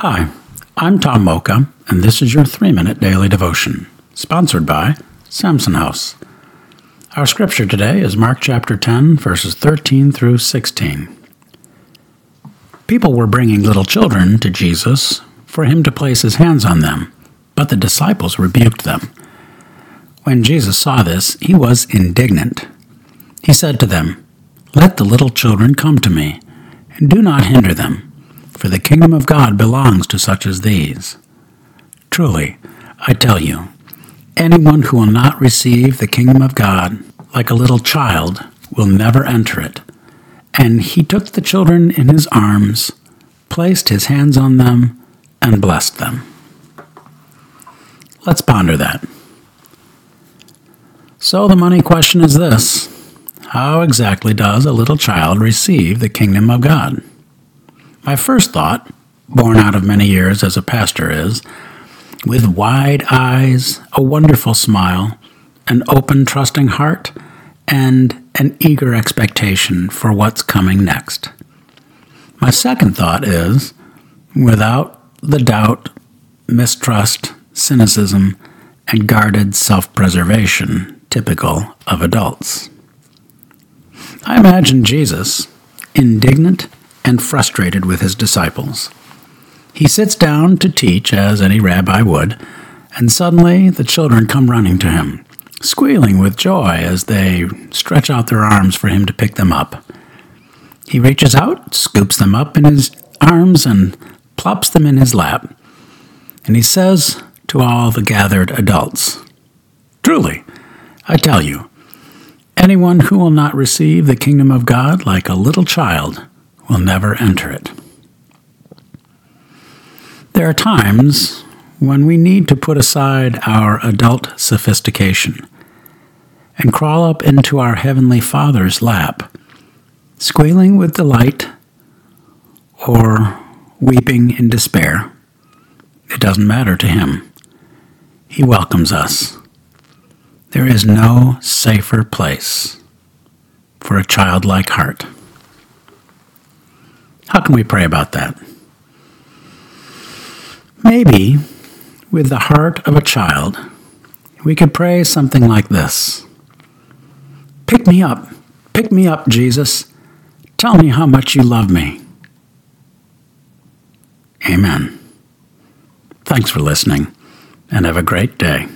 Hi, I'm Tom Mocha, and this is your three minute daily devotion, sponsored by Samson House. Our scripture today is Mark chapter 10, verses 13 through 16. People were bringing little children to Jesus for him to place his hands on them, but the disciples rebuked them. When Jesus saw this, he was indignant. He said to them, Let the little children come to me, and do not hinder them, for the kingdom of God belongs to such as these. Truly, I tell you, anyone who will not receive the kingdom of God like a little child will never enter it. And he took the children in his arms, placed his hands on them, and blessed them. Let's ponder that. So the money question is this How exactly does a little child receive the kingdom of God? My first thought, born out of many years as a pastor, is with wide eyes, a wonderful smile, an open, trusting heart, and an eager expectation for what's coming next. My second thought is without the doubt, mistrust, cynicism, and guarded self preservation typical of adults. I imagine Jesus, indignant and frustrated with his disciples. He sits down to teach as any rabbi would, and suddenly the children come running to him squealing with joy as they stretch out their arms for him to pick them up. He reaches out, scoops them up in his arms, and plops them in his lap. And he says to all the gathered adults, Truly, I tell you, anyone who will not receive the kingdom of God like a little child will never enter it. There are times when we need to put aside our adult sophistication and crawl up into our Heavenly Father's lap, squealing with delight or weeping in despair. It doesn't matter to Him. He welcomes us. There is no safer place for a childlike heart. How can we pray about that? Maybe with the heart of a child, we could pray something like this Pick me up, pick me up, Jesus. Tell me how much you love me. Amen. Thanks for listening, and have a great day.